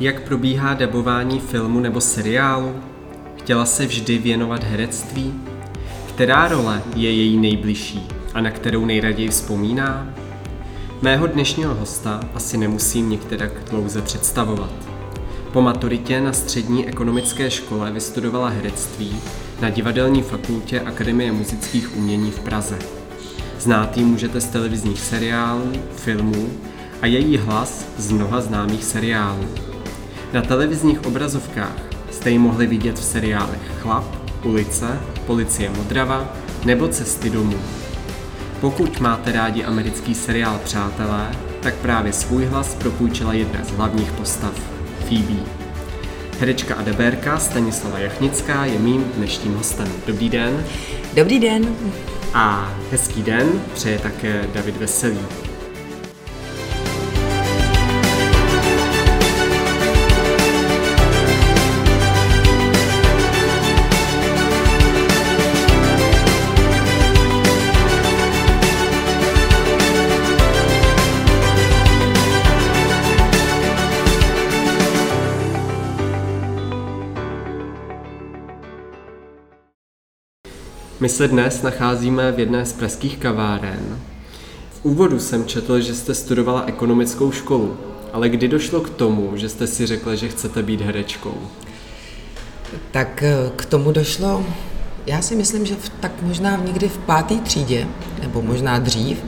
Jak probíhá dabování filmu nebo seriálu? Chtěla se vždy věnovat herectví? Která role je její nejbližší a na kterou nejraději vzpomíná? Mého dnešního hosta asi nemusím některak dlouze představovat. Po maturitě na střední ekonomické škole vystudovala herectví na divadelní fakultě Akademie muzických umění v Praze. Znát ji můžete z televizních seriálů, filmů a její hlas z mnoha známých seriálů. Na televizních obrazovkách jste ji mohli vidět v seriálech Chlap, Ulice, Policie Modrava nebo Cesty domů. Pokud máte rádi americký seriál Přátelé, tak právě svůj hlas propůjčila jedna z hlavních postav, Phoebe. Herečka a debérka Stanislava Jachnická je mým dnešním hostem. Dobrý den. Dobrý den. A hezký den přeje také David Veselý. My se dnes nacházíme v jedné z pražských kaváren. V úvodu jsem četl, že jste studovala ekonomickou školu, ale kdy došlo k tomu, že jste si řekla, že chcete být herečkou? Tak eh, k tomu došlo, já si myslím, že v, tak možná někdy v páté třídě, nebo možná dřív,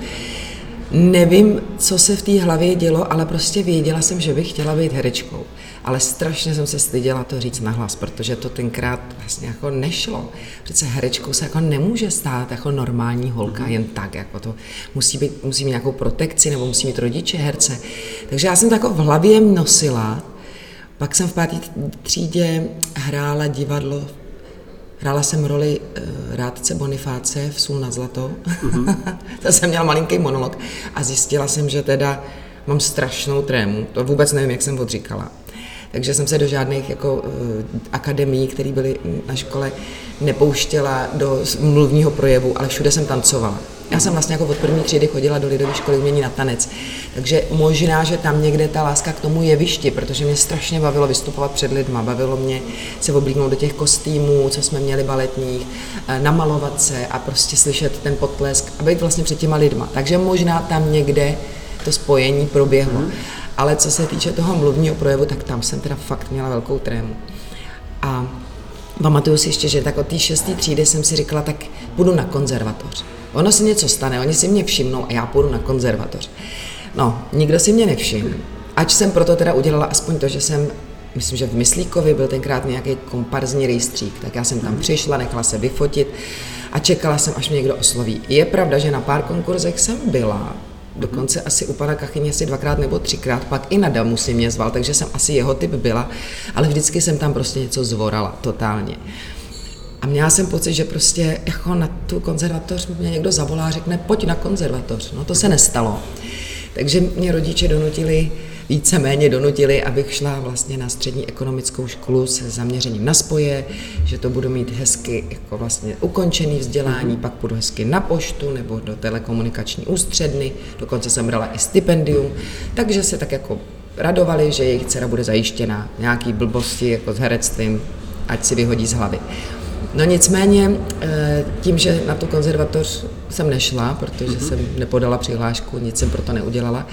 Nevím, co se v té hlavě dělo, ale prostě věděla jsem, že bych chtěla být herečkou. Ale strašně jsem se styděla to říct nahlas, protože to tenkrát vlastně jako nešlo. Přece herečkou se jako nemůže stát jako normální holka jen tak, jako to musí, být, musí mít nějakou protekci nebo musí mít rodiče herce. Takže já jsem to jako v hlavě nosila, pak jsem v páté třídě hrála divadlo Hrála jsem roli uh, rádce Bonifáce v Sůl na zlato. Mm-hmm. to jsem měla malinký monolog a zjistila jsem, že teda mám strašnou trému. To vůbec nevím, jak jsem odříkala. Takže jsem se do žádných jako uh, akademií, které byly na škole, nepouštěla do mluvního projevu, ale všude jsem tancovala. Já jsem vlastně jako od první třídy chodila do Lidové školy umění na tanec. Takže možná, že tam někde ta láska k tomu jevišti, protože mě strašně bavilo vystupovat před lidma, bavilo mě se oblíknout do těch kostýmů, co jsme měli baletních, eh, namalovat se a prostě slyšet ten potlesk a být vlastně před těma lidma. Takže možná tam někde to spojení proběhlo. Mm. Ale co se týče toho mluvního projevu, tak tam jsem teda fakt měla velkou trému. A pamatuju si ještě, že tak od té šesté třídy jsem si říkala, tak půjdu na konzervatoř. Ono se něco stane, oni si mě všimnou a já půjdu na konzervatoř. No, nikdo si mě nevšiml. Ač jsem proto teda udělala aspoň to, že jsem, myslím, že v Myslíkovi byl tenkrát nějaký komparzní rejstřík, tak já jsem tam přišla, nechala se vyfotit a čekala jsem, až mě někdo osloví. Je pravda, že na pár konkurzech jsem byla, dokonce asi u pana Kachyně asi dvakrát nebo třikrát, pak i na Damu si mě zval, takže jsem asi jeho typ byla, ale vždycky jsem tam prostě něco zvorala, totálně. A měla jsem pocit, že prostě jako na tu konzervatoř mě někdo zavolá a řekne, pojď na konzervatoř. No to se nestalo. Takže mě rodiče donutili, víceméně donutili, abych šla vlastně na střední ekonomickou školu se zaměřením na spoje, že to budu mít hezky jako vlastně ukončený vzdělání, mm-hmm. pak budu hezky na poštu nebo do telekomunikační ústředny, dokonce jsem brala i stipendium, takže se tak jako radovali, že jejich dcera bude zajištěna nějaký blbosti jako s herectvím, ať si vyhodí z hlavy. No nicméně eh, tím, že na tu konzervatoř jsem nešla, protože mm-hmm. jsem nepodala přihlášku, nic jsem proto neudělala,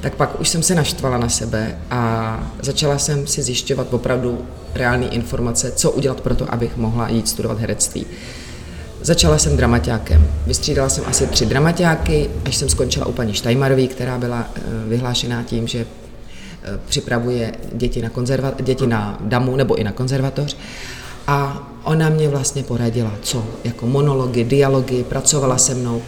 tak pak už jsem se naštvala na sebe a začala jsem si zjišťovat opravdu reální informace, co udělat pro to, abych mohla jít studovat herectví. Začala jsem dramaťákem. Vystřídala jsem asi tři dramaťáky, až jsem skončila u paní Štajmarový, která byla eh, vyhlášená tím, že eh, připravuje děti na, konzerva- děti na damu nebo i na konzervatoř. A ona mě vlastně poradila, co, jako monology, dialogy, pracovala se mnou,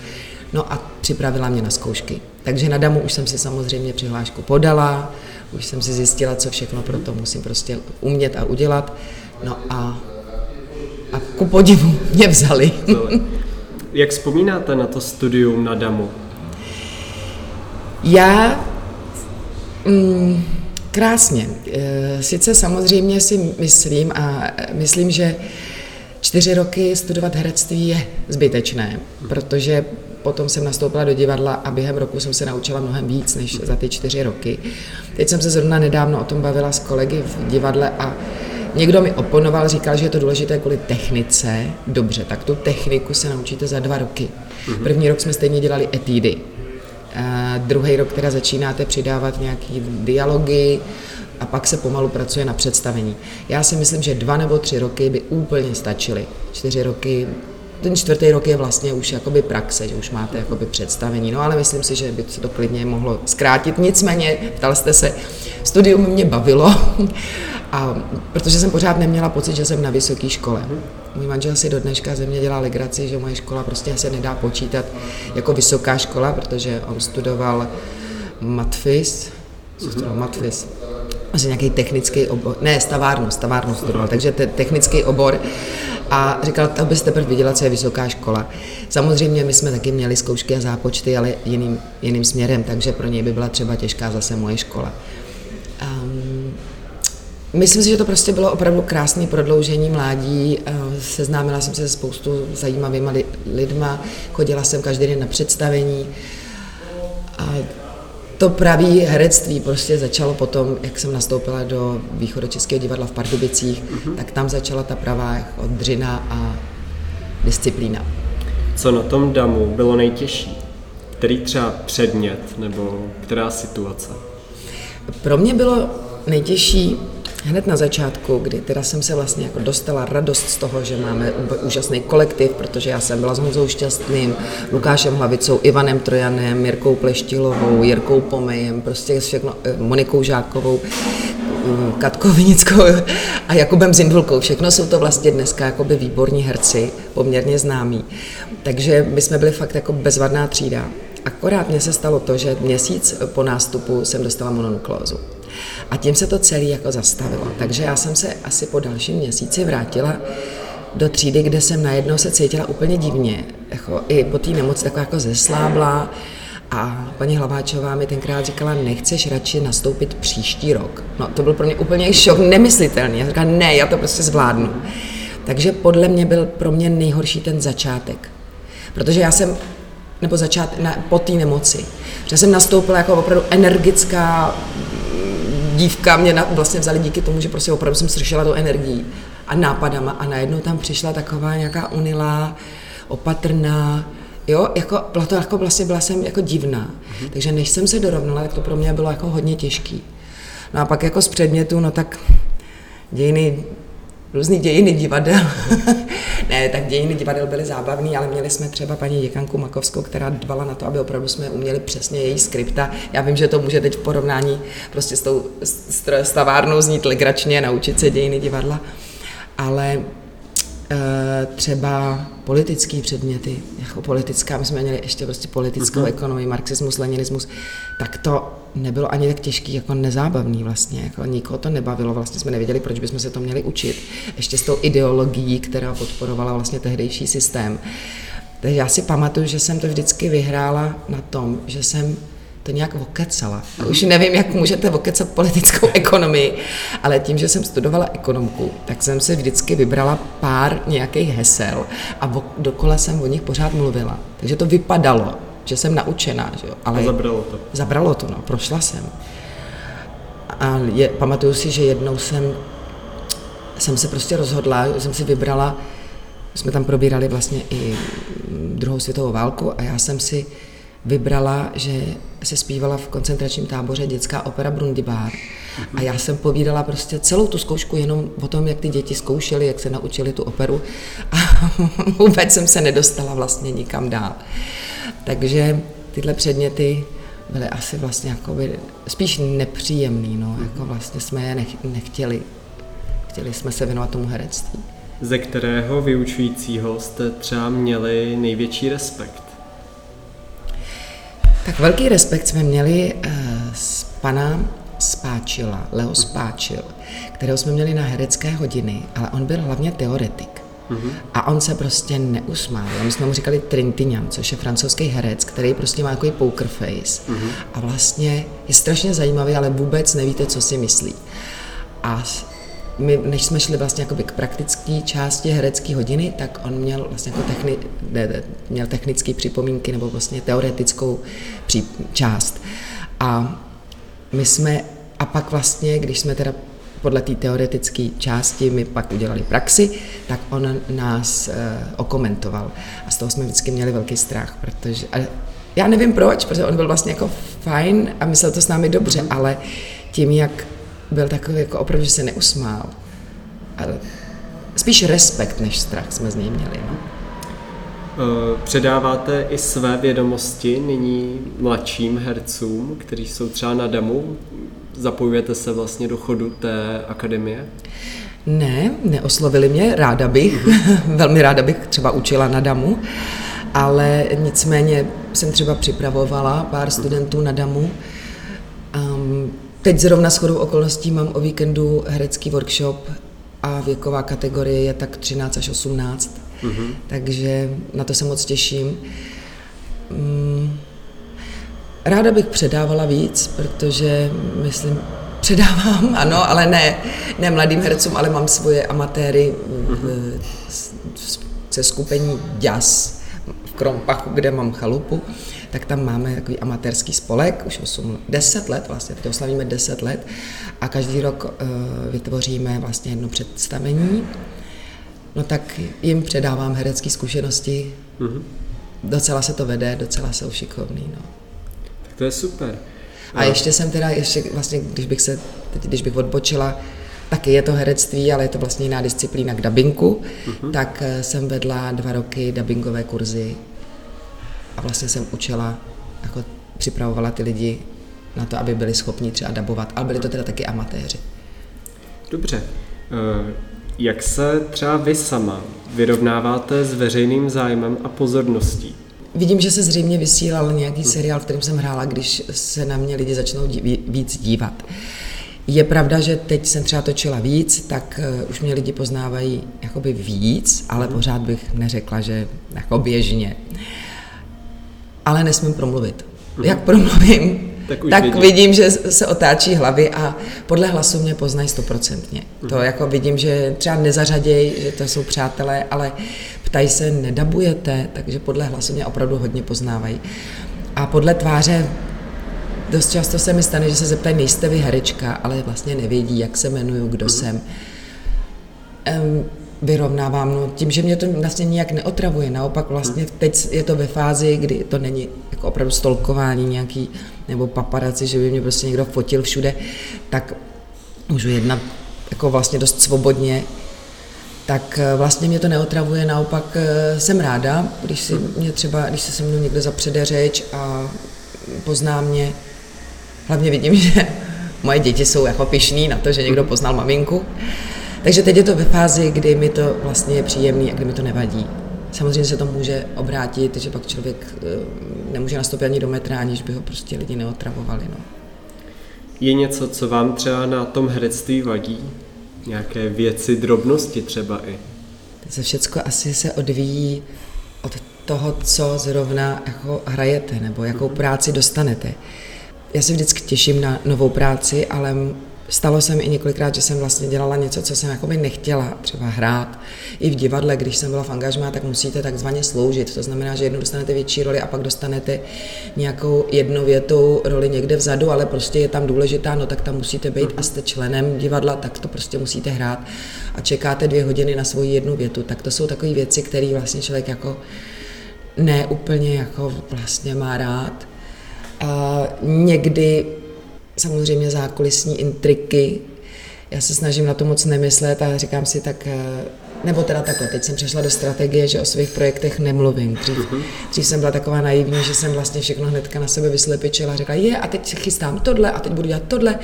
no a připravila mě na zkoušky. Takže na DAMu už jsem si samozřejmě přihlášku podala, už jsem si zjistila, co všechno pro to musím prostě umět a udělat, no a, a ku podivu mě vzali. Jak vzpomínáte na to studium na DAMu? Já... Mm, Krásně. Eh, sice samozřejmě si myslím a myslím, že čtyři roky studovat herectví je zbytečné, protože potom jsem nastoupila do divadla a během roku jsem se naučila mnohem víc než za ty čtyři roky. Teď jsem se zrovna nedávno o tom bavila s kolegy v divadle a Někdo mi oponoval, říkal, že je to důležité kvůli technice. Dobře, tak tu techniku se naučíte za dva roky. Mhm. První rok jsme stejně dělali etídy. A druhý rok teda začínáte přidávat nějaký dialogy a pak se pomalu pracuje na představení. Já si myslím, že dva nebo tři roky by úplně stačily. Čtyři roky ten čtvrtý rok je vlastně už jakoby praxe, že už máte jakoby představení, no ale myslím si, že by se to klidně mohlo zkrátit. Nicméně, ptal jste se, studium mě bavilo, a protože jsem pořád neměla pocit, že jsem na vysoké škole. Můj manžel si do dneška ze mě dělá legraci, že moje škola prostě se nedá počítat jako vysoká škola, protože on studoval matfis, studoval? Matfis, asi nějaký technický obor, ne, stavárnu, stavárnu studoval, takže te, technický obor a říkal, to byste teprve viděla, co je vysoká škola. Samozřejmě my jsme taky měli zkoušky a zápočty, ale jiným, jiným směrem, takže pro něj by byla třeba těžká zase moje škola. Um, Myslím si, že to prostě bylo opravdu krásné prodloužení mládí. Seznámila jsem se se spoustu zajímavými lidma, chodila jsem každý den na představení. A to pravý herectví prostě začalo potom, jak jsem nastoupila do východočeského divadla v Pardubicích, mm-hmm. tak tam začala ta pravá jako dřina a disciplína. Co na tom damu bylo nejtěžší? Který třeba předmět nebo která situace? Pro mě bylo nejtěžší hned na začátku, kdy teda jsem se vlastně jako dostala radost z toho, že máme úžasný kolektiv, protože já jsem byla s Honzou Šťastným, Lukášem Hlavicou, Ivanem Trojanem, Mirkou Pleštilovou, Jirkou Pomejem, prostě všechno, eh, Monikou Žákovou, mm, Katkou Vinickou a Jakubem Zindulkou. Všechno jsou to vlastně dneska jakoby výborní herci, poměrně známí. Takže my jsme byli fakt jako bezvadná třída. Akorát mně se stalo to, že měsíc po nástupu jsem dostala mononukleózu. A tím se to celé jako zastavilo. Takže já jsem se asi po dalším měsíci vrátila do třídy, kde jsem najednou se cítila úplně divně. Jako, I po té nemoci taková jako zeslábla. A paní Hlaváčová mi tenkrát říkala, nechceš radši nastoupit příští rok. No to byl pro mě úplně šok, nemyslitelný. Já říkala, ne, já to prostě zvládnu. Takže podle mě byl pro mě nejhorší ten začátek. Protože já jsem, nebo začát, na, po té nemoci, že jsem nastoupila jako opravdu energická dívka mě na, vlastně vzali díky tomu, že prostě opravdu jsem sršela do energií a nápadama a najednou tam přišla taková nějaká unilá, opatrná, jo, jako, byla to jako vlastně byla jsem jako divná. Mm-hmm. Takže než jsem se dorovnala, tak to pro mě bylo jako hodně těžký. No a pak jako z předmětu, no tak dějiny různý dějiny divadel. ne, tak dějiny divadel byly zábavný, ale měli jsme třeba paní děkanku Makovskou, která dbala na to, aby opravdu jsme uměli přesně její skripta. Já vím, že to může teď v porovnání prostě s tou stavárnou znít legračně, naučit se dějiny divadla, ale Eh, třeba politické předměty, jako politická, my jsme měli ještě prostě politickou uh-huh. ekonomii, marxismus, leninismus, tak to nebylo ani tak těžký, jako nezábavný vlastně, jako nikoho to nebavilo, vlastně jsme nevěděli, proč bychom se to měli učit, ještě s tou ideologií, která podporovala vlastně tehdejší systém. Takže já si pamatuju, že jsem to vždycky vyhrála na tom, že jsem to nějak okecala. A už nevím, jak můžete okecat politickou ekonomii, ale tím, že jsem studovala ekonomku, tak jsem si vždycky vybrala pár nějakých hesel a dokola jsem o nich pořád mluvila. Takže to vypadalo, že jsem naučená, že jo. Ale a zabralo to. Zabralo to, no, prošla jsem. A je, pamatuju si, že jednou jsem, jsem se prostě rozhodla, jsem si vybrala, jsme tam probírali vlastně i druhou světovou válku a já jsem si vybrala, že se zpívala v koncentračním táboře dětská opera Brundibár. A já jsem povídala prostě celou tu zkoušku jenom o tom, jak ty děti zkoušely, jak se naučili tu operu a vůbec jsem se nedostala vlastně nikam dál. Takže tyhle předměty byly asi vlastně jakoby spíš nepříjemný, no, jako vlastně jsme je nechtěli. Chtěli jsme se věnovat tomu herectví. Ze kterého vyučujícího jste třeba měli největší respekt? Tak velký respekt jsme měli uh, z pana Spáčila, Leo Spáčil, kterého jsme měli na herecké hodiny, ale on byl hlavně teoretik. Mm-hmm. A on se prostě neusmál. My jsme mu říkali Trintignant, což je francouzský herec, který prostě má takový poker face. Mm-hmm. A vlastně je strašně zajímavý, ale vůbec nevíte, co si myslí. A my, než jsme šli vlastně k praktické části herecké hodiny, tak on měl vlastně jako techni, ne, měl technické připomínky nebo vlastně teoretickou pří, část. A my jsme, a pak vlastně, když jsme teda podle té teoretické části my pak udělali praxi, tak on nás e, okomentoval. A z toho jsme vždycky měli velký strach, protože... A já nevím proč, protože on byl vlastně jako fajn a myslel to s námi dobře, ale tím, jak byl takový jako opravdu, že se neusmál. Ale spíš respekt než strach jsme z něj měli. No. Eh, předáváte i své vědomosti nyní mladším hercům, kteří jsou třeba na damu? Zapojujete se vlastně do chodu té akademie? Ne, neoslovili mě, ráda bych, velmi ráda bych třeba učila na damu, ale nicméně jsem třeba připravovala pár studentů na damu. Um, teď zrovna s chodou okolností mám o víkendu herecký workshop a věková kategorie je tak 13 až 18, mm-hmm. takže na to se moc těším. Um, ráda bych předávala víc, protože myslím, předávám, ano, ale ne, ne mladým hercům, ale mám svoje amatéry v, se skupení Jazz v Krompachu, kde mám chalupu, tak tam máme takový amatérský spolek, už 8, 10 let vlastně, teď oslavíme 10 let. A každý rok uh, vytvoříme vlastně jedno představení, no tak jim předávám herecké zkušenosti, mm-hmm. docela se to vede, docela jsou šikovný, no. Tak to je super. A ještě jsem teda, ještě vlastně, když bych se, teď, když bych odbočila, taky je to herectví, ale je to vlastně jiná disciplína k dabinku, uh-huh. tak eh, jsem vedla dva roky dabingové kurzy a vlastně jsem učila, jako připravovala ty lidi na to, aby byli schopni třeba dabovat, ale byli to teda taky amatéři. Dobře. Eh, jak se třeba vy sama vyrovnáváte s veřejným zájmem a pozorností? Vidím, že se zřejmě vysílal nějaký seriál, v kterém jsem hrála, když se na mě lidi začnou víc dívat. Je pravda, že teď jsem třeba točila víc, tak uh, už mě lidi poznávají jakoby víc, ale mm. pořád bych neřekla, že jako běžně. Ale nesmím promluvit. Mm. Jak promluvím, tak, tak vidím. vidím, že se otáčí hlavy a podle hlasu mě poznají stoprocentně. To jako vidím, že třeba nezařadějí, že to jsou přátelé, ale ptají se, nedabujete, takže podle hlasu mě opravdu hodně poznávají. A podle tváře dost často se mi stane, že se zeptají, nejste vy herečka, ale vlastně nevědí, jak se jmenuju, kdo mm. jsem. Um, vyrovnávám, no, tím, že mě to vlastně nijak neotravuje, naopak vlastně teď je to ve fázi, kdy to není jako opravdu stolkování nějaký, nebo paparaci, že by mě prostě někdo fotil všude, tak můžu jednat jako vlastně dost svobodně, tak eh, vlastně mě to neotravuje, naopak eh, jsem ráda, když si mě třeba, když se se mnou někdo zapřede řeč a pozná mě, hlavně vidím, že moje děti jsou jako pišný na to, že někdo poznal maminku. Takže teď je to ve fázi, kdy mi to vlastně je příjemný a kdy mi to nevadí. Samozřejmě se to může obrátit, že pak člověk eh, nemůže nastoupit ani do metra, aniž by ho prostě lidi neotravovali. No. Je něco, co vám třeba na tom herectví vadí? Nějaké věci, drobnosti třeba i? To všecko asi se odvíjí od toho, co zrovna jako hrajete, nebo jakou mhm. práci dostanete. Já se vždycky těším na novou práci, ale Stalo se mi i několikrát, že jsem vlastně dělala něco, co jsem jakoby nechtěla třeba hrát. I v divadle, když jsem byla v angažmá, tak musíte takzvaně sloužit. To znamená, že jednou dostanete větší roli a pak dostanete nějakou jednovětou roli někde vzadu, ale prostě je tam důležitá, no tak tam musíte být a jste členem divadla, tak to prostě musíte hrát a čekáte dvě hodiny na svoji jednu větu. Tak to jsou takové věci, které vlastně člověk jako ne úplně jako vlastně má rád. A někdy samozřejmě zákulisní intriky. Já se snažím na to moc nemyslet a říkám si tak, eh, nebo teda takhle, teď jsem přešla do strategie, že o svých projektech nemluvím. Dřív, uh-huh. dřív jsem byla taková naivní, že jsem vlastně všechno hnedka na sebe vyslepičila a řekla, je, a teď chystám tohle, a teď budu dělat tohle.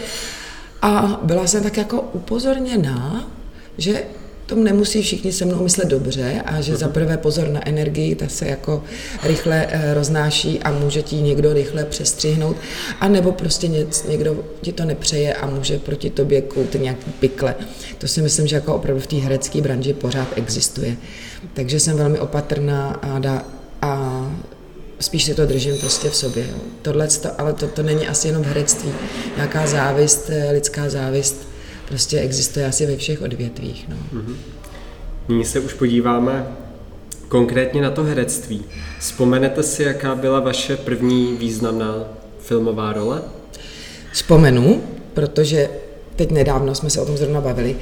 A byla jsem tak jako upozorněná, že tom nemusí všichni se mnou myslet dobře a že za mhm. prvé pozor na energii, ta se jako rychle eh, roznáší a může ti někdo rychle přestřihnout, a nebo prostě někdo ti to nepřeje a může proti tobě kout nějaký pikle. To si myslím, že jako opravdu v té herecké branži pořád existuje. Takže jsem velmi opatrná a, dá, a spíš si to držím prostě v sobě. Tohle, ale to, to není asi jenom v herectví. Nějaká závist, eh, lidská závist, prostě existuje asi ve všech odvětvích. No. Mm-hmm. Nyní se už podíváme konkrétně na to herectví. Vzpomenete si, jaká byla vaše první významná filmová role? Vzpomenu, protože teď nedávno jsme se o tom zrovna bavili,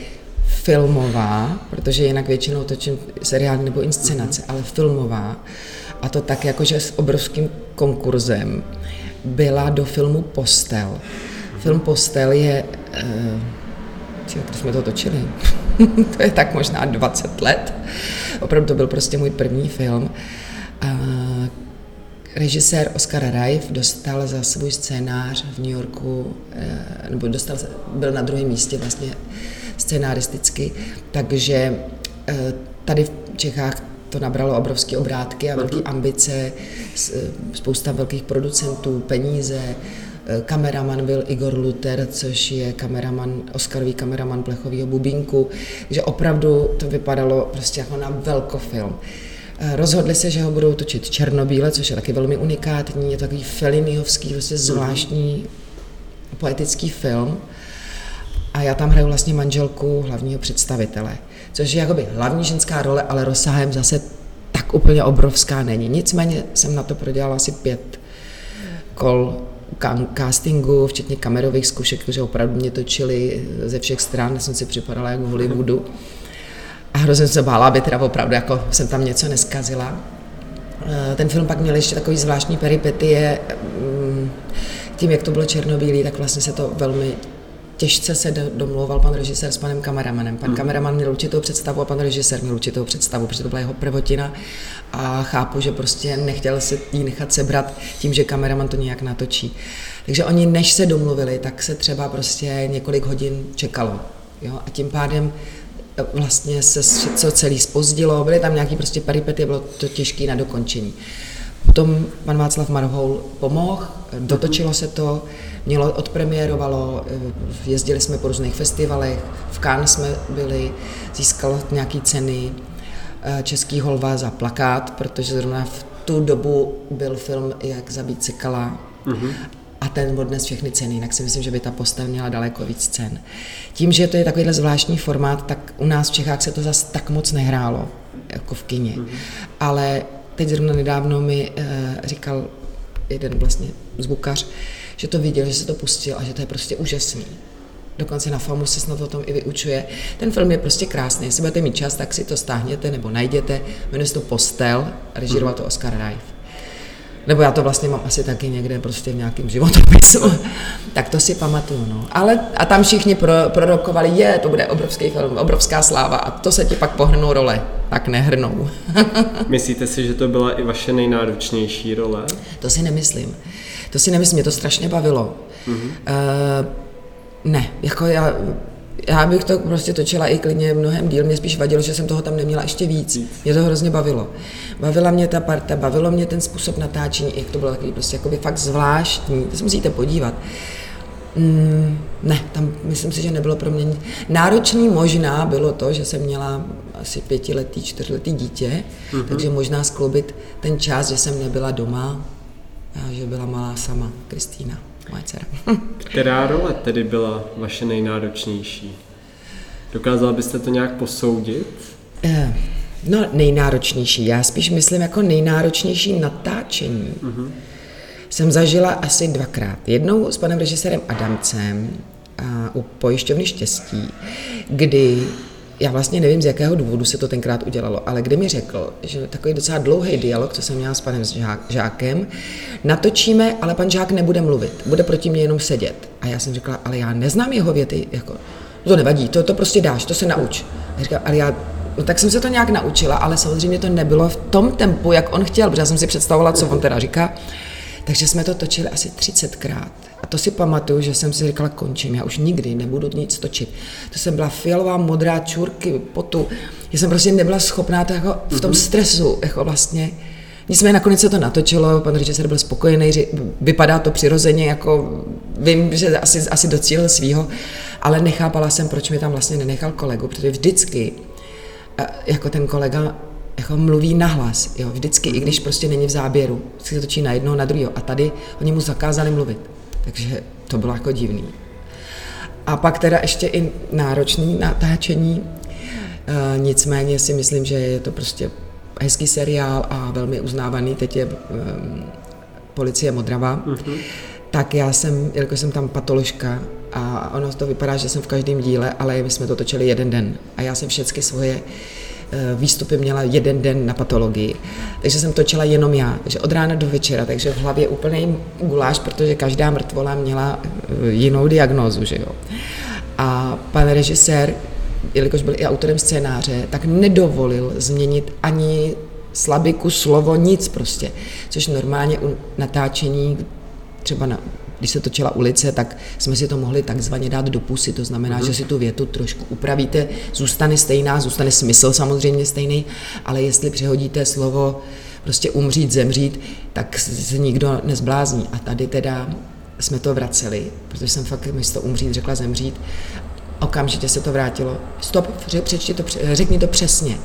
filmová, protože jinak většinou točím seriály nebo inscenace, ale filmová, a to tak jakože s obrovským konkurzem, byla do filmu Postel. Film Postel je, uh, když jsme to točili, to je tak možná 20 let, opravdu to byl prostě můj první film. Uh, režisér Oscar Raif dostal za svůj scénář v New Yorku, uh, nebo dostal, byl na druhém místě vlastně scénaristicky, takže uh, tady v Čechách to nabralo obrovské obrátky a velké ambice, spousta velkých producentů, peníze. Kameraman byl Igor Luther, což je kameraman, Oscarový kameraman plechového bubínku, takže opravdu to vypadalo prostě jako na velkofilm. Rozhodli se, že ho budou točit černobíle, což je taky velmi unikátní, je to takový Feliniovský, vlastně zvláštní poetický film. A já tam hraju vlastně manželku hlavního představitele což je jakoby hlavní ženská role, ale rozsahem zase tak úplně obrovská není. Nicméně jsem na to prodělala asi pět kol castingu, včetně kamerových zkušek, které opravdu mě točili ze všech stran, jsem si připadala jako v Hollywoodu. A hrozně se bála, aby teda opravdu jako jsem tam něco neskazila. Eh, ten film pak měl ještě takový zvláštní peripetie, mm, tím, jak to bylo černobílý, tak vlastně se to velmi těžce se domlouval pan režisér s panem kameramanem. Pan hmm. kameraman měl určitou představu a pan režisér měl určitou představu, protože to byla jeho prvotina a chápu, že prostě nechtěl se jí nechat sebrat tím, že kameraman to nějak natočí. Takže oni, než se domluvili, tak se třeba prostě několik hodin čekalo. Jo? A tím pádem e, vlastně se co celý spozdilo, byly tam nějaký prostě peripety, bylo to těžké na dokončení. Potom pan Václav Marhoul pomohl, dotočilo se to, mělo, odpremiérovalo, eh, jezdili jsme po různých festivalech, v Cannes jsme byli, získalo nějaký ceny, eh, Český holva za plakát, protože zrovna v tu dobu byl film Jak zabít Sekala mm-hmm. a ten odnes všechny ceny, jinak si myslím, že by ta postava měla daleko víc cen. Tím, že to je takovýhle zvláštní formát, tak u nás v Čechách se to zas tak moc nehrálo, jako v kině. Mm-hmm. Ale teď zrovna nedávno mi uh, říkal jeden vlastně zvukař, že to viděl, že se to pustil a že to je prostě úžasný. Dokonce na FAMu se snad o tom i vyučuje. Ten film je prostě krásný. Jestli budete mít čas, tak si to stáhněte nebo najděte. Jmenuje se to Postel, režíroval to Oscar Reif. Nebo já to vlastně mám asi taky někde prostě v nějakém životopisu. tak to si pamatuju, no. Ale a tam všichni pro, prorokovali, je, to bude obrovský film, obrovská sláva a to se ti pak pohrnou role. Tak nehrnou. Myslíte si, že to byla i vaše nejnáročnější role? To si nemyslím. To si nemyslím, mě to strašně bavilo. Mm-hmm. Uh, ne, jako já, já bych to prostě točila i klidně mnohem díl, mě spíš vadilo, že jsem toho tam neměla ještě víc. Mě to hrozně bavilo. Bavila mě ta parta, bavilo mě ten způsob natáčení, jak to bylo takový prostě jakoby fakt zvláštní, to se musíte podívat. Mm, ne, tam myslím si, že nebylo pro mě náročný možná bylo to, že jsem měla asi pětiletý, čtyřletý dítě, mm-hmm. takže možná skloubit ten čas, že jsem nebyla doma, že byla malá sama, Kristýna, moje dcera. Která role tedy byla vaše nejnáročnější? Dokázala byste to nějak posoudit? Uh, no, nejnáročnější. Já spíš myslím jako nejnáročnější natáčení. Uh-huh. Jsem zažila asi dvakrát. Jednou s panem režisérem Adamcem a u pojišťovny štěstí, kdy já vlastně nevím, z jakého důvodu se to tenkrát udělalo, ale kdy mi řekl, že takový docela dlouhý dialog, co jsem měla s panem Žákem, natočíme, ale pan Žák nebude mluvit, bude proti mě jenom sedět. A já jsem řekla, ale já neznám jeho věty, jako, to nevadí, to, to prostě dáš, to se nauč. A říkala, ale já No tak jsem se to nějak naučila, ale samozřejmě to nebylo v tom tempu, jak on chtěl, protože já jsem si představovala, co on teda říká. Takže jsme to točili asi 30krát. A to si pamatuju, že jsem si říkala, končím, já už nikdy nebudu nic točit. To jsem byla fialová, modrá, čurky, potu. Já jsem prostě nebyla schopná to jako v tom mhm. stresu, jako vlastně. Nicméně nakonec se to natočilo, pan režisér byl spokojený, vypadá to přirozeně, jako vím, že asi, asi docílil svýho, ale nechápala jsem, proč mi tam vlastně nenechal kolegu, protože vždycky jako ten kolega jako mluví nahlas, jo, vždycky, i když prostě není v záběru, se točí na jednoho, na druhého. A tady oni mu zakázali mluvit. Takže to bylo jako divný. A pak teda ještě i náročný natáčení, e, nicméně si myslím, že je to prostě hezký seriál a velmi uznávaný. Teď je e, Policie Modrava. Mm-hmm. Tak já jsem, jelikož jsem tam patoložka a ono to vypadá, že jsem v každém díle, ale my jsme to točili jeden den. A já jsem všechny svoje výstupy měla jeden den na patologii. Takže jsem točila jenom já, takže od rána do večera, takže v hlavě úplný guláš, protože každá mrtvola měla eh, jinou diagnózu, že jo. A pan režisér, jelikož byl i autorem scénáře, tak nedovolil změnit ani slabiku, slovo, nic prostě. Což normálně u natáčení třeba na když se točila ulice, tak jsme si to mohli takzvaně dát do pusy, to znamená, mm-hmm. že si tu větu trošku upravíte, zůstane stejná, zůstane smysl samozřejmě stejný, ale jestli přehodíte slovo prostě umřít, zemřít, tak se nikdo nezblázní. A tady teda jsme to vraceli, protože jsem fakt místo umřít řekla zemřít. Okamžitě se to vrátilo. Stop, přečti to, řekni to přesně.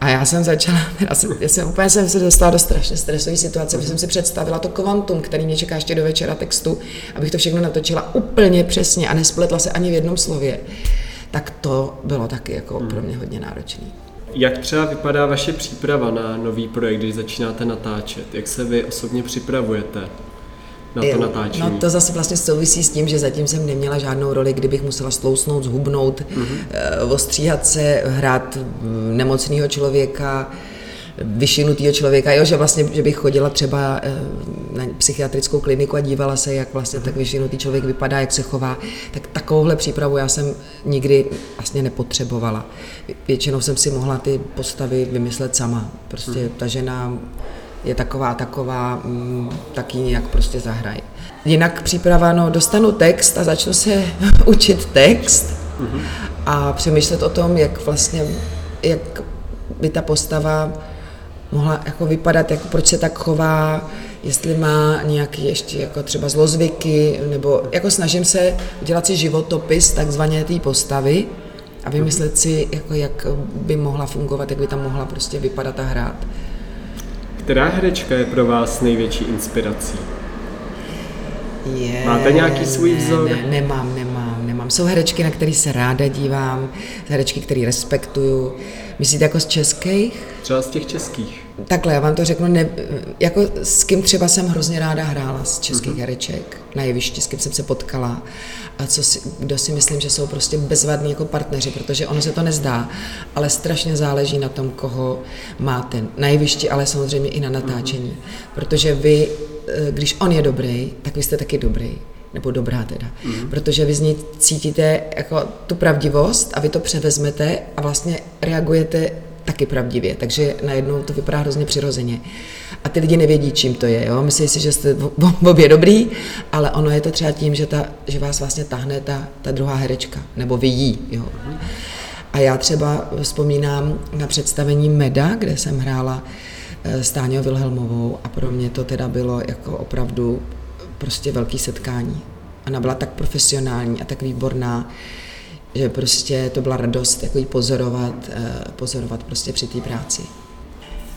A já jsem začala, já jsem, já jsem úplně jsem se dostala do strašně stresové situace, protože jsem si představila to kvantum, který mě čeká ještě do večera textu, abych to všechno natočila úplně přesně a nespletla se ani v jednom slově. Tak to bylo taky jako hmm. pro mě hodně náročné. Jak třeba vypadá vaše příprava na nový projekt, když začínáte natáčet? Jak se vy osobně připravujete? Na to natáčení. No to zase vlastně souvisí s tím, že zatím jsem neměla žádnou roli, kdybych musela slousnout, zhubnout, mm-hmm. ostříhat se, hrát nemocného člověka, vyšinutého člověka, jo, že vlastně, že bych chodila třeba eh, na psychiatrickou kliniku a dívala se, jak vlastně tak vyšinutý člověk vypadá, jak se chová, tak takovouhle přípravu já jsem nikdy vlastně nepotřebovala. Většinou jsem si mohla ty postavy vymyslet sama. Prostě mhm. ta žena je taková, taková, mm, taky nějak prostě zahraj. Jinak příprava, no dostanu text a začnu se učit text a přemýšlet o tom, jak vlastně, jak by ta postava mohla jako vypadat, jako proč se tak chová, jestli má nějaký ještě jako třeba zlozvyky, nebo jako snažím se udělat si životopis takzvaně té postavy a vymyslet si, jako jak by mohla fungovat, jak by tam mohla prostě vypadat a hrát. Která herečka je pro vás největší inspirací? Je, Máte nějaký svůj vzor? Ne, ne, nemám, nemám, nemám. Jsou herečky, na které se ráda dívám, herečky, které respektuju. Myslíte jako z českých? Třeba z těch českých. Takhle, já vám to řeknu, ne, jako s kým třeba jsem hrozně ráda hrála z českých mm-hmm. hereček na jevišti, s kým jsem se potkala a co si, kdo si myslím, že jsou prostě bezvadní jako partneři, protože ono se to nezdá, ale strašně záleží na tom, koho máte na jevišti, ale samozřejmě i na natáčení, mm-hmm. protože vy, eh, když on je dobrý, tak vy jste taky dobrý nebo dobrá teda, mm-hmm. protože vy z ní cítíte jako tu pravdivost a vy to převezmete a vlastně reagujete taky pravdivě, takže najednou to vypadá hrozně přirozeně. A ty lidi nevědí, čím to je, jo? myslí si, že jste obě dobrý, ale ono je to třeba tím, že, ta, že vás vlastně tahne ta, ta druhá herečka, nebo vy jí, jo. A já třeba vzpomínám na představení Meda, kde jsem hrála eh, s Táňou Vilhelmovou a pro mě to teda bylo jako opravdu prostě velký setkání. Ona byla tak profesionální a tak výborná, že prostě to byla radost jako pozorovat, eh, pozorovat prostě při té práci.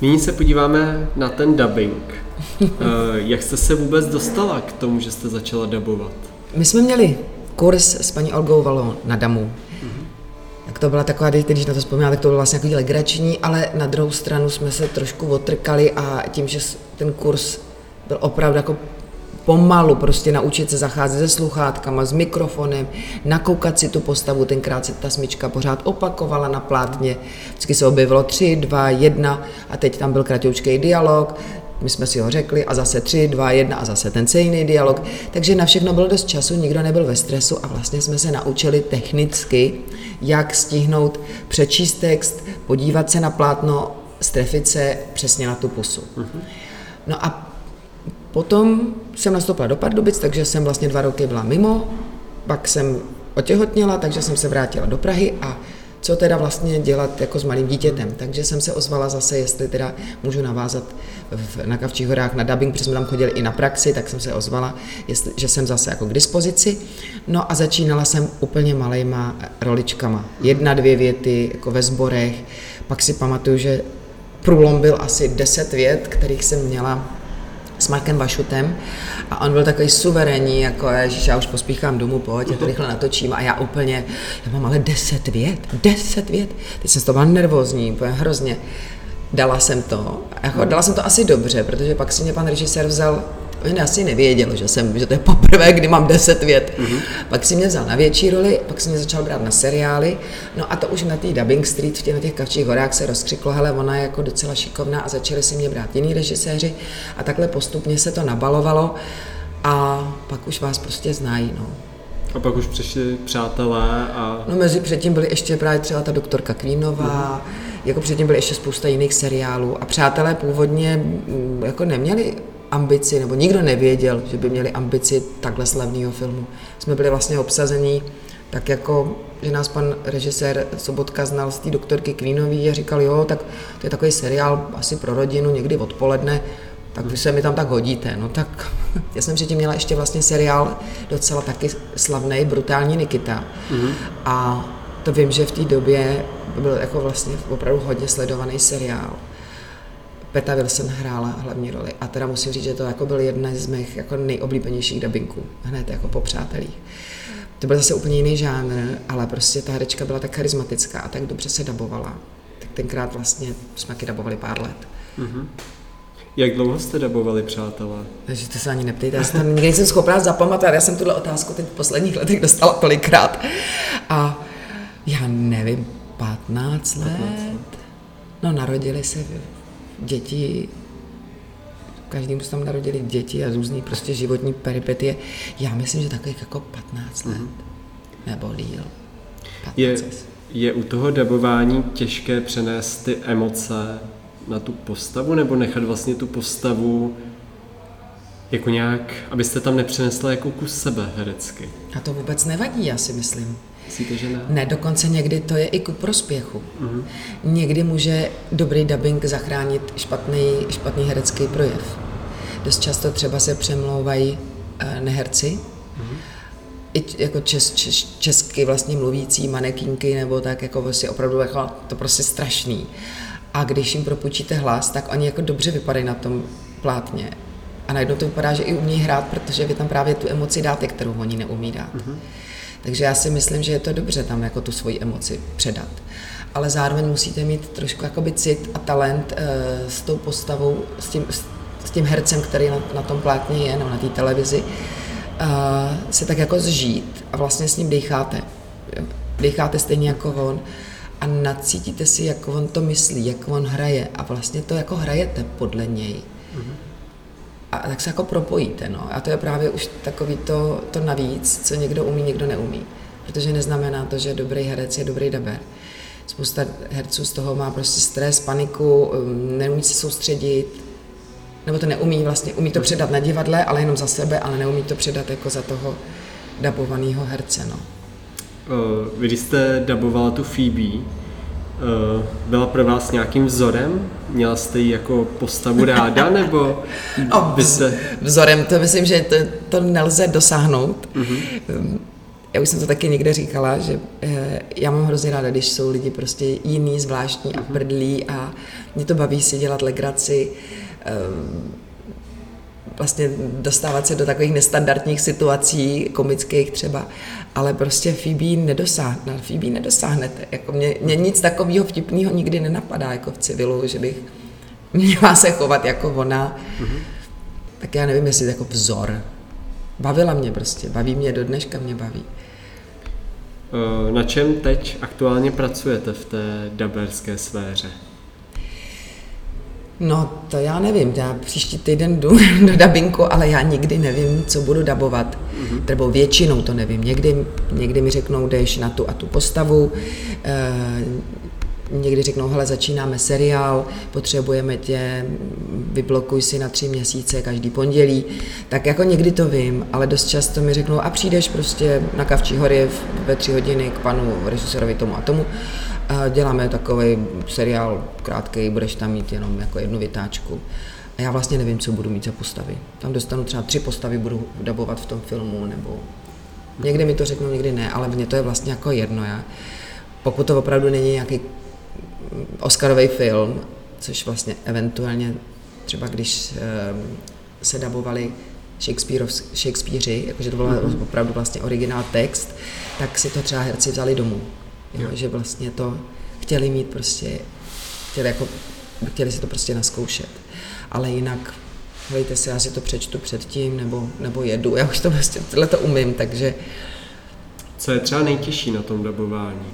Nyní se podíváme na ten dubbing. Eh, jak jste se vůbec dostala k tomu, že jste začala dubovat? My jsme měli kurz s paní Olgou Valo na Damu. Mm-hmm. Tak to byla taková, když na to vzpomínám, tak to bylo vlastně jako legrační, ale na druhou stranu jsme se trošku otrkali a tím, že ten kurz byl opravdu jako pomalu prostě naučit se zacházet se sluchátkama, s mikrofonem, nakoukat si tu postavu, tenkrát se ta smyčka pořád opakovala na plátně, vždycky se objevilo tři, dva, jedna a teď tam byl kratoučký dialog, my jsme si ho řekli a zase tři, dva, jedna a zase ten stejný dialog. Takže na všechno bylo dost času, nikdo nebyl ve stresu a vlastně jsme se naučili technicky, jak stihnout přečíst text, podívat se na plátno, strefit se přesně na tu pusu. No a Potom jsem nastoupila do Pardubic, takže jsem vlastně dva roky byla mimo, pak jsem otěhotněla, takže jsem se vrátila do Prahy a co teda vlastně dělat jako s malým dítětem. Takže jsem se ozvala zase, jestli teda můžu navázat v, na Kavčích horách na dubbing, protože jsme tam chodili i na praxi, tak jsem se ozvala, jestli, že jsem zase jako k dispozici. No a začínala jsem úplně malejma roličkama. Jedna, dvě věty jako ve sborech, pak si pamatuju, že průlom byl asi deset vět, kterých jsem měla s Markem Vašutem a on byl takový suverénní, jako ježiš, já už pospíchám domů, pojď, já to rychle natočím. A já úplně, já mám ale deset vět, deset vět, teď jsem z toho byla nervózní, úplně hrozně. Dala jsem to, jako, dala jsem to asi dobře, protože pak si mě pan režisér vzal On asi nevěděl, že, jsem, že to je poprvé, kdy mám deset vět. Mm-hmm. Pak si mě vzal na větší roli, pak si mě začal brát na seriály. No a to už na té Dubbing Street, v těch, na těch kavčích horách se rozkřiklo, hele, ona je jako docela šikovná a začali si mě brát jiní režiséři a takhle postupně se to nabalovalo a pak už vás prostě znají. No. A pak už přišli přátelé a... No mezi předtím byly ještě právě třeba ta doktorka Kvínová, mm-hmm. jako předtím byly ještě spousta jiných seriálů a přátelé původně mm, jako neměli ambici, nebo nikdo nevěděl, že by měli ambici takhle slavného filmu. Jsme byli vlastně obsazení tak jako, že nás pan režisér Sobotka znal z té doktorky Queenový a říkal, jo, tak to je takový seriál asi pro rodinu, někdy odpoledne, tak vy se mi tam tak hodíte. No tak já jsem předtím měla ještě vlastně seriál docela taky slavný, Brutální Nikita. Mm-hmm. A to vím, že v té době byl jako vlastně opravdu hodně sledovaný seriál. Peta Wilson hrála hlavní roli a teda musím říct, že to jako byl jedna z mých jako nejoblíbenějších dubbingů, hned jako po přátelích. To byl zase úplně jiný žánr, ale prostě ta herečka byla tak charismatická a tak dobře se dabovala. Tak tenkrát vlastně jsme taky dabovali pár let. Mm-hmm. Jak dlouho jste dabovali, přátelé? Takže to se ani neptejte, já jsem nikdy nejsem schopná zapamatovat, já jsem tuhle otázku teď v posledních letech dostala tolikrát. A já nevím, 15 let? 15 let. No, narodili se děti, každému se tam narodili děti a různý prostě životní peripetie. Já myslím, že takových jako 15 let, mm-hmm. nebo díl. Je, je u toho dabování těžké přenést ty emoce na tu postavu, nebo nechat vlastně tu postavu jako nějak, abyste tam nepřenesla jako kus sebe herecky? A to vůbec nevadí, já si myslím. Myslíte, že ne? Ne, dokonce někdy to je i ku prospěchu. Uh-huh. Někdy může dobrý dubbing zachránit špatný, špatný herecký projev. Dost často třeba se přemlouvají uh, neherci, uh-huh. i jako čes, čes, česky vlastně mluvící manekínky, nebo tak jako vlastně opravdu jako to prostě strašný. A když jim propůjčíte hlas, tak oni jako dobře vypadají na tom plátně. A najednou to vypadá, že i umí hrát, protože vy tam právě tu emoci dáte, kterou oni neumí dát. Uh-huh. Takže já si myslím, že je to dobře tam jako tu svoji emoci předat. Ale zároveň musíte mít trošku jakoby cit a talent e, s tou postavou, s tím, s tím hercem, který na, na tom plátně je, no, na té televizi, e, se tak jako zžít a vlastně s ním decháte. Decháte stejně jako on a nacítíte si, jak on to myslí, jak on hraje a vlastně to jako hrajete podle něj. Mm-hmm a tak se jako propojíte. No. A to je právě už takový to, to navíc, co někdo umí, někdo neumí. Protože neznamená to, že dobrý herec je dobrý daber. Spousta herců z toho má prostě stres, paniku, um, neumí se soustředit, nebo to neumí vlastně, umí to předat na divadle, ale jenom za sebe, ale neumí to předat jako za toho dabovaného herce. No. Vy když jste dabovala tu Phoebe, Eh, byla pro vás nějakým vzorem? Měla jste ji jako postavu ráda, nebo by se... Vzorem, to myslím, že to, to nelze dosáhnout. Mm-hmm. Já už jsem to taky někde říkala, že eh, já mám hrozně ráda, když jsou lidi prostě jiný, zvláštní a mhm. prdlí a mě to baví si dělat legraci vlastně dostávat se do takových nestandardních situací, komických třeba, ale prostě Phoebe nedosáhne, Phoebe nedosáhnete. Jako mě, mě nic takového vtipného nikdy nenapadá jako v civilu, že bych měla se chovat jako ona. Mm-hmm. Tak já nevím, jestli jako vzor. Bavila mě prostě, baví mě, do dneška mě baví. Eh, na čem teď aktuálně pracujete v té daberské sféře? No, to já nevím, já příští týden jdu do dabinku, ale já nikdy nevím, co budu dabovat. Mm-hmm. Nebo většinou to nevím. Někdy, někdy mi řeknou, jdeš na tu a tu postavu, e, někdy řeknou, hele, začínáme seriál, potřebujeme tě, vyblokuj si na tři měsíce každý pondělí. Tak jako někdy to vím, ale dost často mi řeknou, a přijdeš prostě na Kavčí hory ve tři hodiny k panu režisérovi tomu a tomu děláme takový seriál krátký, budeš tam mít jenom jako jednu vytáčku. A já vlastně nevím, co budu mít za postavy. Tam dostanu třeba tři postavy, budu dabovat v tom filmu, nebo někdy mi to řeknou, někdy ne, ale mně to je vlastně jako jedno. Já, pokud to opravdu není nějaký Oscarový film, což vlastně eventuálně třeba když se dabovali Shakespeareři, jakože to byl mm-hmm. opravdu vlastně originál text, tak si to třeba herci vzali domů. Jo, že vlastně to chtěli mít prostě, chtěli, jako, chtěli si to prostě naskoušet. Ale jinak, hejte se, já si to přečtu předtím, nebo, nebo jedu, já už to prostě, tohle to umím, takže... Co je třeba nejtěžší na tom dabování?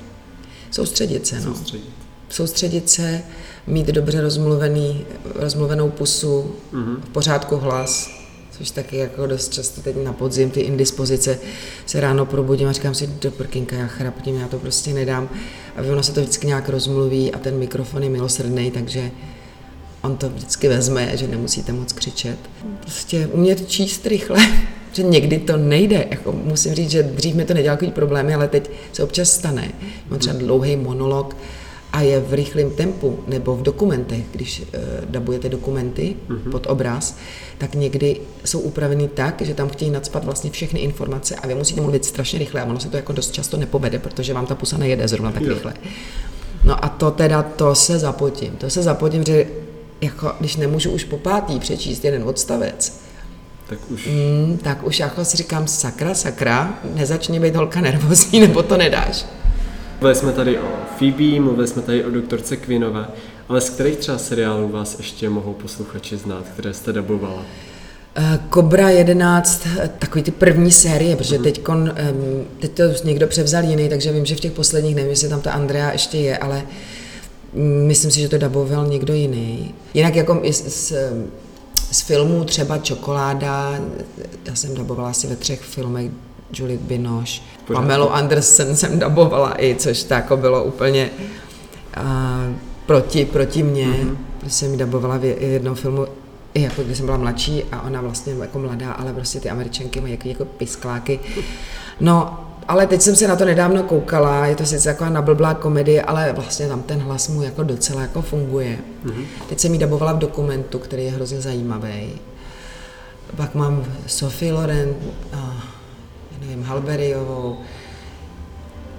Soustředit se, no. Soustředit. Soustředit se, mít dobře rozmluvený, rozmluvenou pusu, mm-hmm. v pořádku hlas, což taky jako dost často teď na podzim ty indispozice se ráno probudím a říkám si, do prkinka, já chrapním, já to prostě nedám. A ono se to vždycky nějak rozmluví a ten mikrofon je milosrdný, takže on to vždycky vezme, že nemusíte moc křičet. Prostě umět číst rychle, že někdy to nejde. Jako musím říct, že dřív mi to nedělalo problémy, ale teď se občas stane. Mám třeba dlouhý monolog, a je v rychlém tempu, nebo v dokumentech, když uh, dabujete dokumenty mm-hmm. pod obraz, tak někdy jsou upraveny tak, že tam chtějí nadspat vlastně všechny informace a vy musíte mluvit strašně rychle a ono se to jako dost často nepovede, protože vám ta pusa nejede zrovna tak jo. rychle. No a to teda, to se zapotím. To se zapotím, že jako, když nemůžu už po pátý přečíst jeden odstavec, tak už... Mm, tak už jako si říkám, sakra, sakra, nezačni být holka nervózní, nebo to nedáš. Mluvili jsme tady o Phoebe, mluvili jsme tady o doktorce Queenové, ale z kterých třeba seriálů vás ještě mohou posluchači znát, které jste dabovala? Kobra eh, 11, eh, takový ty první série, protože mm. teď, teď to někdo převzal jiný, takže vím, že v těch posledních, nevím, jestli tam ta Andrea ještě je, ale myslím si, že to daboval někdo jiný. Jinak jako z, z filmů třeba Čokoláda, já jsem dabovala asi ve třech filmech Juliet Binoche, Pamelu Anderson jsem dabovala i, což to jako bylo úplně uh, proti, proti mně, mm-hmm. protože jsem ji dabovala v jednom filmu i jako když jsem byla mladší a ona vlastně jako mladá, ale prostě ty američanky mají jako, jako piskláky. No, ale teď jsem se na to nedávno koukala, je to sice jako nablblá komedie, ale vlastně tam ten hlas mu jako docela jako funguje. Mm-hmm. Teď jsem ji dabovala v dokumentu, který je hrozně zajímavý. Pak mám Sophie Loren, uh, nevím, Halberiovou,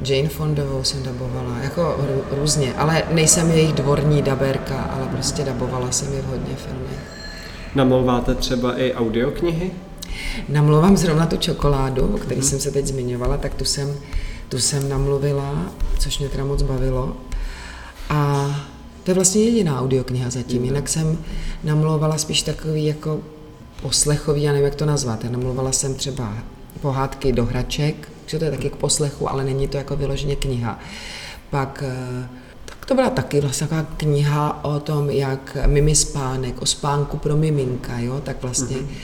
Jane Fondovou jsem dabovala, jako různě, ale nejsem jejich dvorní daberka, ale prostě dabovala jsem je v hodně filmech. Namlouváte třeba i audioknihy? Namlouvám zrovna tu čokoládu, o který hmm. jsem se teď zmiňovala, tak tu jsem, tu jsem namluvila, což mě teda moc bavilo. A to je vlastně jediná audiokniha zatím, jinak jsem namlouvala spíš takový jako poslechový, já nevím, jak to nazvat. Já namluvala jsem třeba pohádky do hraček, že to je taky k poslechu, ale není to jako vyloženě kniha. Pak eh, tak to byla taky vlastně taková kniha o tom, jak mimi spánek, o spánku pro miminka, jo, tak vlastně mm-hmm.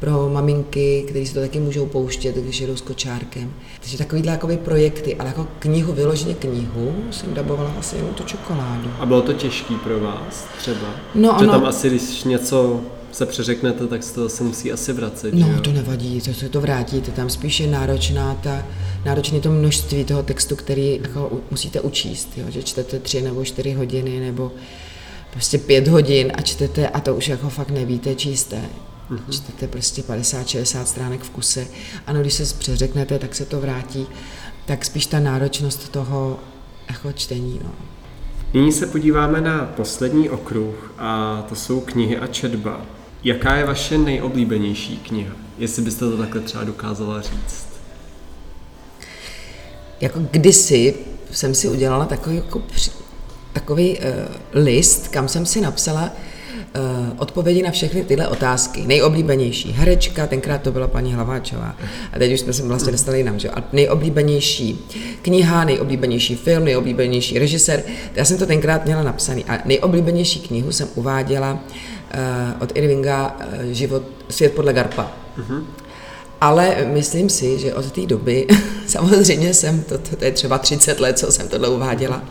pro maminky, které si to taky můžou pouštět, když jedou s kočárkem. Takže takovýhle jakoby projekty, ale jako knihu, vyloženě knihu, jsem dabovala asi jenom tu čokoládu. A bylo to těžký pro vás třeba? No, Že tam asi, když něco se přeřeknete, tak se to se musí asi vracet. No, jo? to nevadí, to se to vrátí, to tam spíš je náročná ta, náročné to množství toho textu, který jako musíte učíst, jo? že čtete tři nebo čtyři hodiny nebo prostě pět hodin a čtete a to už jako fakt nevíte, číste. Mm-hmm. Čtete prostě 50-60 stránek v kuse. Ano, když se přeřeknete, tak se to vrátí. Tak spíš ta náročnost toho jako čtení. No. Nyní se podíváme na poslední okruh a to jsou knihy a četba. Jaká je vaše nejoblíbenější kniha? Jestli byste to takhle třeba dokázala říct. Jako kdysi jsem si udělala takový, jako, takový uh, list, kam jsem si napsala uh, odpovědi na všechny tyhle otázky. Nejoblíbenější herečka, tenkrát to byla paní Hlaváčová, a teď už jsme se vlastně dostali jinam, že? A nejoblíbenější kniha, nejoblíbenější film, nejoblíbenější režisér. Já jsem to tenkrát měla napsaný. A nejoblíbenější knihu jsem uváděla uh, od Irvinga uh, Život, Svět podle Garpa. Uh-huh. Ale myslím si, že od té doby, samozřejmě jsem, to, to, to je třeba 30 let, co jsem tohle uváděla,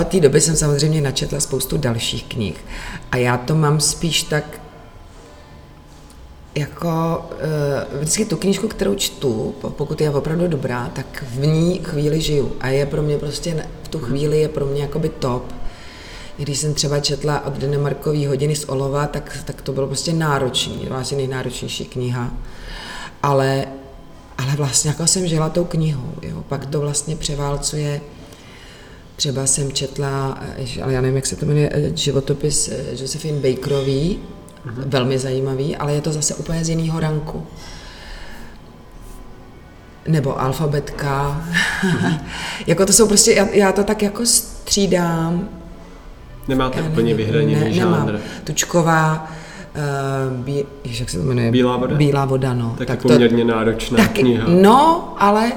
od té doby jsem samozřejmě načetla spoustu dalších knih. A já to mám spíš tak, jako uh, vždycky tu knížku, kterou čtu, pokud je opravdu dobrá, tak v ní chvíli žiju. A je pro mě prostě, v tu chvíli je pro mě jakoby top. Když jsem třeba četla od Denemarkový hodiny z Olova, tak, tak to bylo prostě náročný, vlastně nejnáročnější kniha. Ale, ale vlastně jako jsem žila tou knihou, jo. Pak to vlastně převálcuje Třeba jsem četla, ale já nevím, jak se to jmenuje, životopis Josephine Bakerový, mm-hmm. velmi zajímavý, ale je to zase úplně z jiného ranku. Nebo alfabetka. Mm-hmm. jako to jsou prostě, já, já to tak jako střídám. Nemáte já úplně vyhraněný ne, žánr? Nemám. Tučková, Uh, bí, jak se to jmenuje? Bílá voda? Bílá voda, no. Tak, tak poměrně to, náročná tak, kniha. No, ale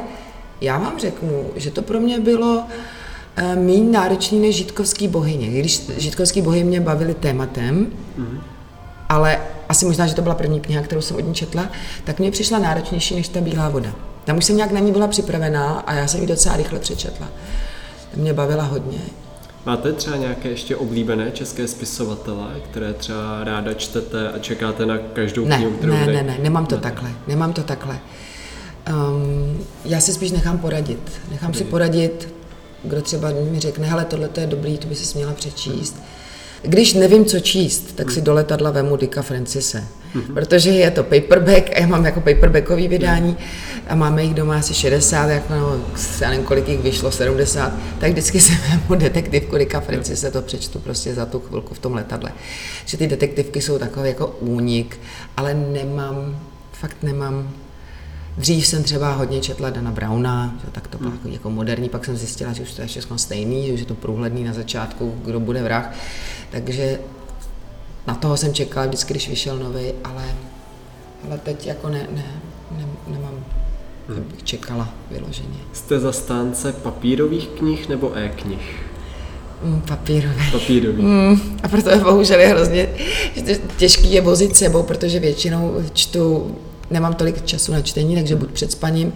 já vám řeknu, že to pro mě bylo uh, méně náročný než Žitkovský bohyně. Když Žitkovský bohy mě bavili tématem, mm-hmm. ale asi možná, že to byla první kniha, kterou jsem od ní četla, tak mě přišla náročnější než ta Bílá voda. Tam už jsem nějak na ní byla připravená a já jsem ji docela rychle přečetla. Mě bavila hodně. Máte třeba nějaké ještě oblíbené české spisovatele, které třeba ráda čtete a čekáte na každou ne, knihu, kterou Ne, ne, ne, nemám to ne. takhle, nemám to takhle. Um, já si spíš nechám poradit. Nechám si poradit, kdo třeba mi řekne, hele, tohle je dobrý, to by si směla přečíst. Hmm když nevím, co číst, tak si do letadla vemu Dicka Francise, mm-hmm. protože je to paperback a já mám jako paperbackový vydání a máme jich doma asi 60, jako, no, já nevím, kolik jich vyšlo, 70, tak vždycky se vemu detektivku Dicka Francise, to přečtu prostě za tu chvilku v tom letadle. Že ty detektivky jsou takový jako únik, ale nemám, fakt nemám Dřív jsem třeba hodně četla Dana Browna, že tak to bylo hmm. jako moderní, pak jsem zjistila, že už to je všechno stejný, že už je to průhledný na začátku, kdo bude vrah. Takže na toho jsem čekala vždycky, když vyšel nový, ale, ale teď jako ne, ne, ne nemám, hmm. bych čekala vyloženě. Jste zastánce papírových knih nebo e-knih? Mm, papírový. Papírový. Mm, a proto je bohužel je hrozně těžký je vozit sebou, protože většinou čtu nemám tolik času na čtení, takže buď před spaním,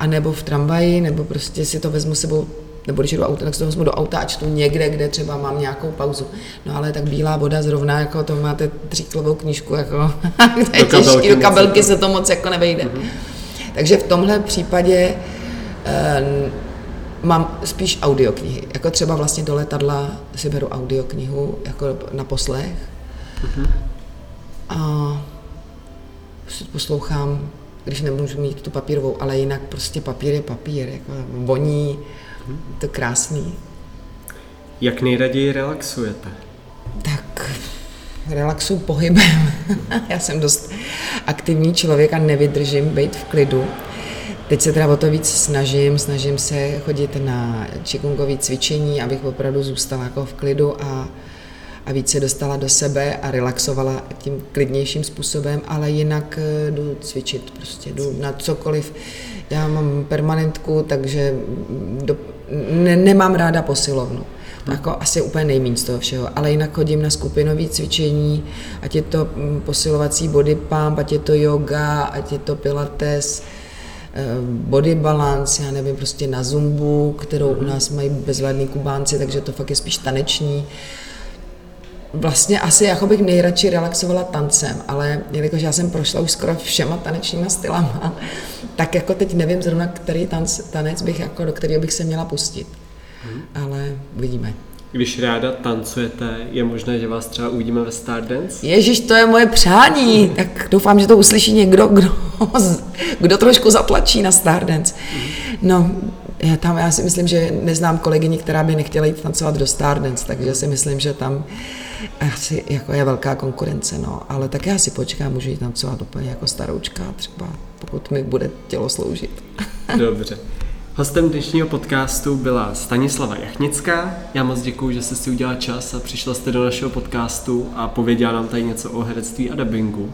anebo v tramvaji, nebo prostě si to vezmu sebou nebo když jdu do auta, tak si to vezmu do auta a čtu někde, kde třeba mám nějakou pauzu. No ale tak bílá voda zrovna, jako to máte tříklovou knížku, jako to je těžký, do kabelky se to moc jako nevejde. Mm-hmm. Takže v tomhle případě um, mám spíš audioknihy. Jako třeba vlastně do letadla si beru audioknihu jako na poslech. Mm-hmm. A poslouchám, když nemůžu mít tu papírovou, ale jinak prostě papír je papír, jako voní, to krásný. Jak nejraději relaxujete? Tak relaxuju pohybem. Já jsem dost aktivní člověk a nevydržím být v klidu. Teď se teda o to víc snažím, snažím se chodit na čikungové cvičení, abych opravdu zůstala jako v klidu a a více dostala do sebe a relaxovala tím klidnějším způsobem, ale jinak eh, jdu cvičit, prostě jdu na cokoliv. Já mám permanentku, takže do, ne, nemám ráda posilovnu. To jako asi úplně nejméně z toho všeho, ale jinak chodím na skupinové cvičení, ať je to mm, posilovací body pump, ať je to yoga, ať je to pilates, eh, body balance, já nevím, prostě na zumbu, kterou u nás mají bezvadní kubánci, takže to fakt je spíš taneční vlastně asi jako bych nejradši relaxovala tancem, ale jelikož já jsem prošla už skoro všema tanečníma stylama, tak jako teď nevím zrovna, který tanc, tanec bych jako, do kterého bych se měla pustit. Hmm. Ale uvidíme. Když ráda tancujete, je možné, že vás třeba uvidíme ve Stardance? Ježíš, to je moje přání. Tak doufám, že to uslyší někdo, kdo, kdo trošku zatlačí na Stardance. No, já tam já si myslím, že neznám kolegyni, která by nechtěla jít tancovat do Stardance, takže si myslím, že tam asi jako je velká konkurence, no, ale tak já si počkám, můžu jít tancovat úplně jako staroučka třeba, pokud mi bude tělo sloužit. Dobře. Hostem dnešního podcastu byla Stanislava Jachnická. Já moc děkuji, že jste si udělala čas a přišla jste do našeho podcastu a pověděla nám tady něco o herectví a dubbingu.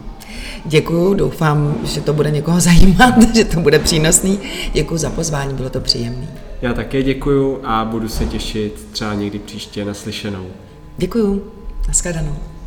Děkuji, doufám, že to bude někoho zajímat, že to bude přínosný. Děkuji za pozvání, bylo to příjemné. Já také děkuji a budu se těšit třeba někdy příště naslyšenou. Děkuji. hasta ahora.